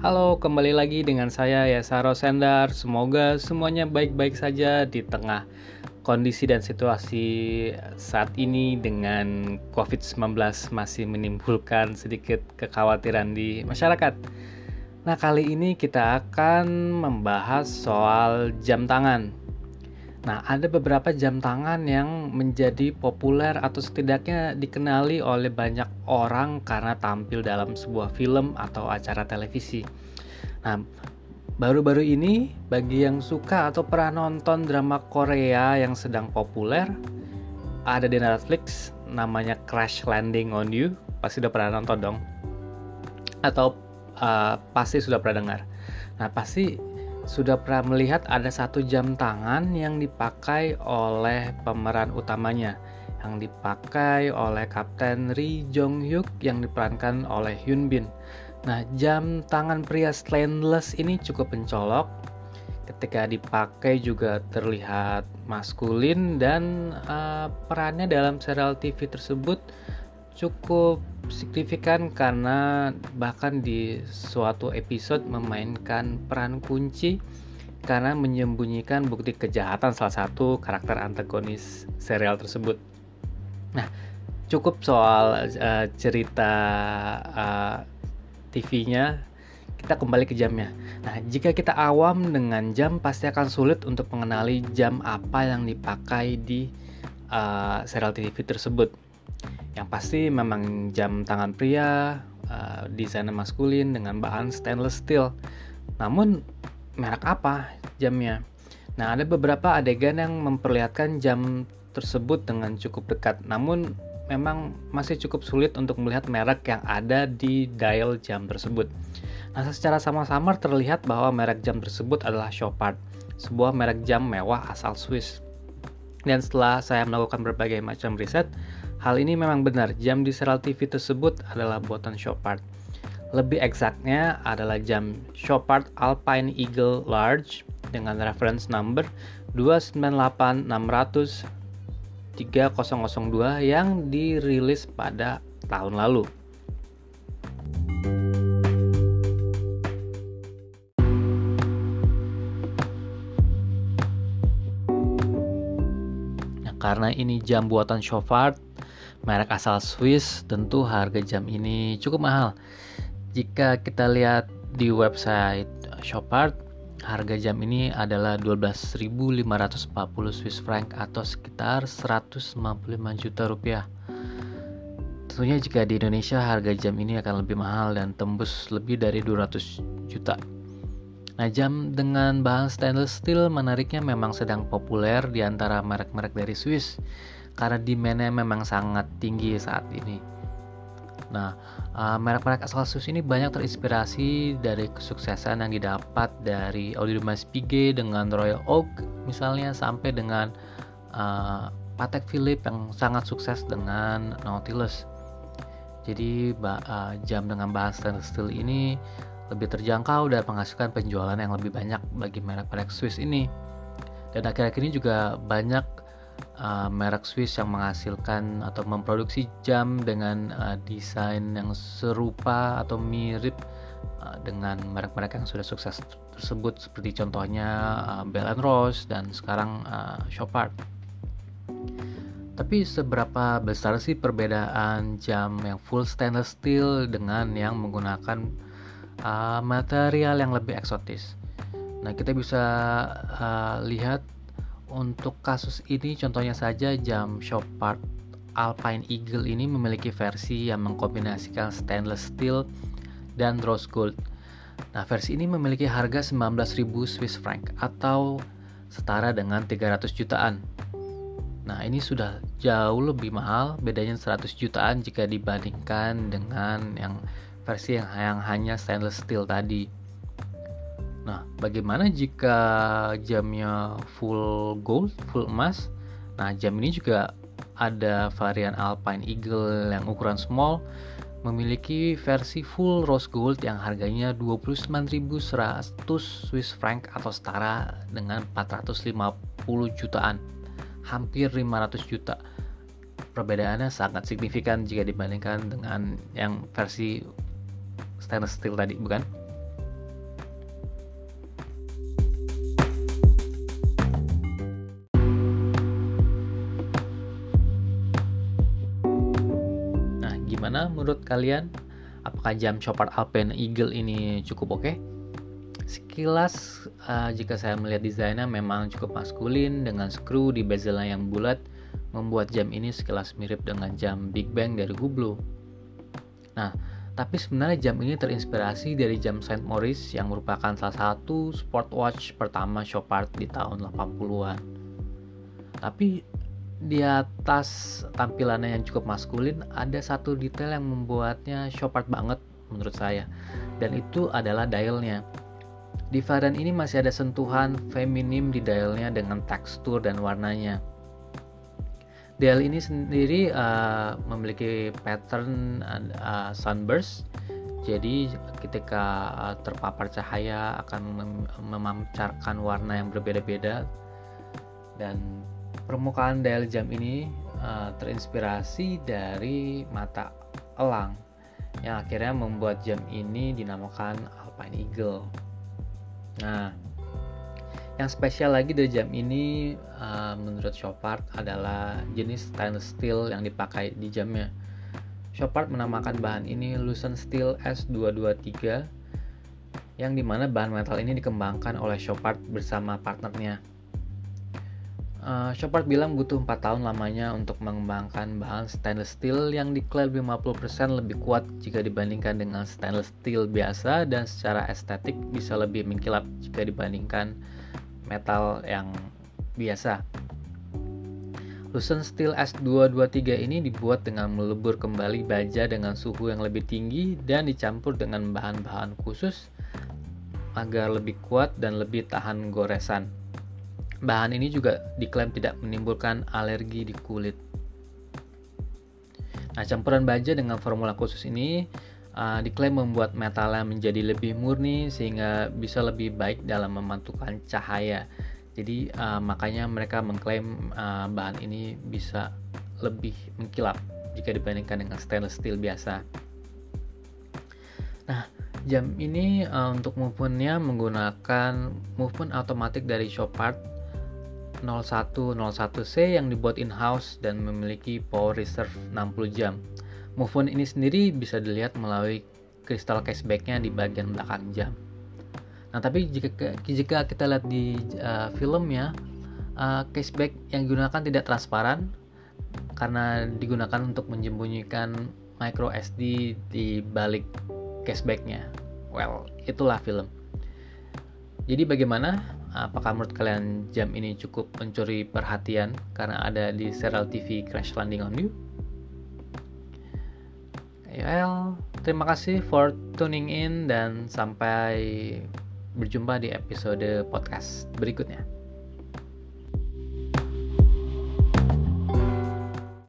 Halo, kembali lagi dengan saya ya Saro Sendar. Semoga semuanya baik-baik saja di tengah kondisi dan situasi saat ini dengan COVID-19 masih menimbulkan sedikit kekhawatiran di masyarakat. Nah, kali ini kita akan membahas soal jam tangan. Nah, ada beberapa jam tangan yang menjadi populer atau setidaknya dikenali oleh banyak orang karena tampil dalam sebuah film atau acara televisi. Nah, baru-baru ini bagi yang suka atau pernah nonton drama Korea yang sedang populer ada di Netflix namanya Crash Landing on You, pasti udah pernah nonton dong. Atau uh, pasti sudah pernah dengar. Nah, pasti sudah pernah melihat ada satu jam tangan yang dipakai oleh pemeran utamanya yang dipakai oleh Kapten Ri Jong Hyuk yang diperankan oleh Hyun Bin. Nah, jam tangan pria stainless ini cukup mencolok. Ketika dipakai juga terlihat maskulin dan uh, perannya dalam serial TV tersebut cukup signifikan karena bahkan di suatu episode memainkan peran kunci karena menyembunyikan bukti kejahatan salah satu karakter antagonis serial tersebut. Nah, cukup soal uh, cerita uh, TV-nya, kita kembali ke jamnya. Nah, jika kita awam dengan jam, pasti akan sulit untuk mengenali jam apa yang dipakai di uh, serial TV tersebut yang pasti memang jam tangan pria, uh, desainnya maskulin dengan bahan stainless steel. Namun merek apa jamnya? Nah, ada beberapa adegan yang memperlihatkan jam tersebut dengan cukup dekat. Namun memang masih cukup sulit untuk melihat merek yang ada di dial jam tersebut. Nah, secara sama-sama terlihat bahwa merek jam tersebut adalah Chopard, sebuah merek jam mewah asal Swiss. Dan setelah saya melakukan berbagai macam riset, Hal ini memang benar, jam di serial TV tersebut adalah buatan Chopard. Lebih eksaknya adalah jam Chopard Alpine Eagle Large dengan reference number 298600 3002 yang dirilis pada tahun lalu. Nah, karena ini jam buatan Chopard, merek asal Swiss, tentu harga jam ini cukup mahal. Jika kita lihat di website Shopart, harga jam ini adalah 12.540 Swiss franc atau sekitar 155 juta rupiah. Tentunya jika di Indonesia harga jam ini akan lebih mahal dan tembus lebih dari 200 juta. Nah, jam dengan bahan stainless steel menariknya memang sedang populer di antara merek-merek dari Swiss karena demandnya memang sangat tinggi saat ini. Nah, uh, merek-merek asal Swiss ini banyak terinspirasi dari kesuksesan yang didapat dari Audemars Piguet dengan Royal Oak misalnya sampai dengan uh, Patek Philippe yang sangat sukses dengan Nautilus. Jadi uh, jam dengan bahan stainless steel ini lebih terjangkau dan menghasilkan penjualan yang lebih banyak bagi merek-merek Swiss ini. Dan akhir-akhir ini juga banyak uh, merek Swiss yang menghasilkan atau memproduksi jam dengan uh, desain yang serupa atau mirip uh, dengan merek-merek yang sudah sukses tersebut seperti contohnya uh, Bell Rose dan sekarang uh, Chopard. Tapi seberapa besar sih perbedaan jam yang full stainless steel dengan yang menggunakan uh, material yang lebih eksotis? Nah, kita bisa uh, lihat untuk kasus ini contohnya saja jam Chopard Alpine Eagle ini memiliki versi yang mengkombinasikan stainless steel dan rose gold. Nah, versi ini memiliki harga 19.000 Swiss franc atau setara dengan 300 jutaan. Nah, ini sudah jauh lebih mahal, bedanya 100 jutaan jika dibandingkan dengan yang versi yang, yang hanya stainless steel tadi. Nah, bagaimana jika jamnya full gold, full emas? Nah, jam ini juga ada varian Alpine Eagle yang ukuran small memiliki versi full rose gold yang harganya 29.100 Swiss franc atau setara dengan 450 jutaan. Hampir 500 juta. Perbedaannya sangat signifikan jika dibandingkan dengan yang versi stainless steel tadi bukan menurut kalian? Apakah jam Chopard Alpine Eagle ini cukup oke? Okay? Sekilas uh, jika saya melihat desainnya memang cukup maskulin dengan skru di bezelnya yang bulat membuat jam ini sekilas mirip dengan jam Big Bang dari Hublot. Nah, tapi sebenarnya jam ini terinspirasi dari jam Saint Maurice yang merupakan salah satu sport watch pertama Chopard di tahun 80-an. Tapi di atas tampilannya yang cukup maskulin ada satu detail yang membuatnya Chopard banget menurut saya dan itu adalah dialnya. Di varian ini masih ada sentuhan feminim di dialnya dengan tekstur dan warnanya. Dial ini sendiri uh, memiliki pattern uh, sunburst. Jadi ketika uh, terpapar cahaya akan mem memancarkan warna yang berbeda-beda dan permukaan dial jam ini uh, terinspirasi dari mata elang yang akhirnya membuat jam ini dinamakan Alpine Eagle. Nah, yang spesial lagi dari jam ini uh, menurut Chopard adalah jenis stainless steel yang dipakai di jamnya. Chopard menamakan bahan ini Lucent Steel S223 yang di mana bahan metal ini dikembangkan oleh Chopard bersama partnernya. Uh, Chopard bilang butuh 4 tahun lamanya untuk mengembangkan bahan stainless steel yang diklaim 50% lebih kuat jika dibandingkan dengan stainless steel biasa dan secara estetik bisa lebih mengkilap jika dibandingkan metal yang biasa. Lucent Steel S223 ini dibuat dengan melebur kembali baja dengan suhu yang lebih tinggi dan dicampur dengan bahan-bahan khusus agar lebih kuat dan lebih tahan goresan. Bahan ini juga diklaim tidak menimbulkan alergi di kulit. Nah, campuran baja dengan formula khusus ini uh, diklaim membuat metalnya menjadi lebih murni sehingga bisa lebih baik dalam memantulkan cahaya. Jadi uh, makanya mereka mengklaim uh, bahan ini bisa lebih mengkilap jika dibandingkan dengan stainless steel biasa. Nah, jam ini uh, untuk movement-nya menggunakan movement otomatis dari Chopard 0101C yang dibuat in-house dan memiliki power reserve 60 jam. Movement ini sendiri bisa dilihat melalui kristal cashbacknya di bagian belakang jam. Nah, tapi jika jika kita lihat di uh, filmnya, uh, cashback yang digunakan tidak transparan karena digunakan untuk menyembunyikan micro SD di balik cashbacknya. Well, itulah film. Jadi bagaimana? Apakah menurut kalian jam ini cukup mencuri perhatian karena ada di serial TV Crash Landing on You? Well, terima kasih for tuning in dan sampai berjumpa di episode podcast berikutnya.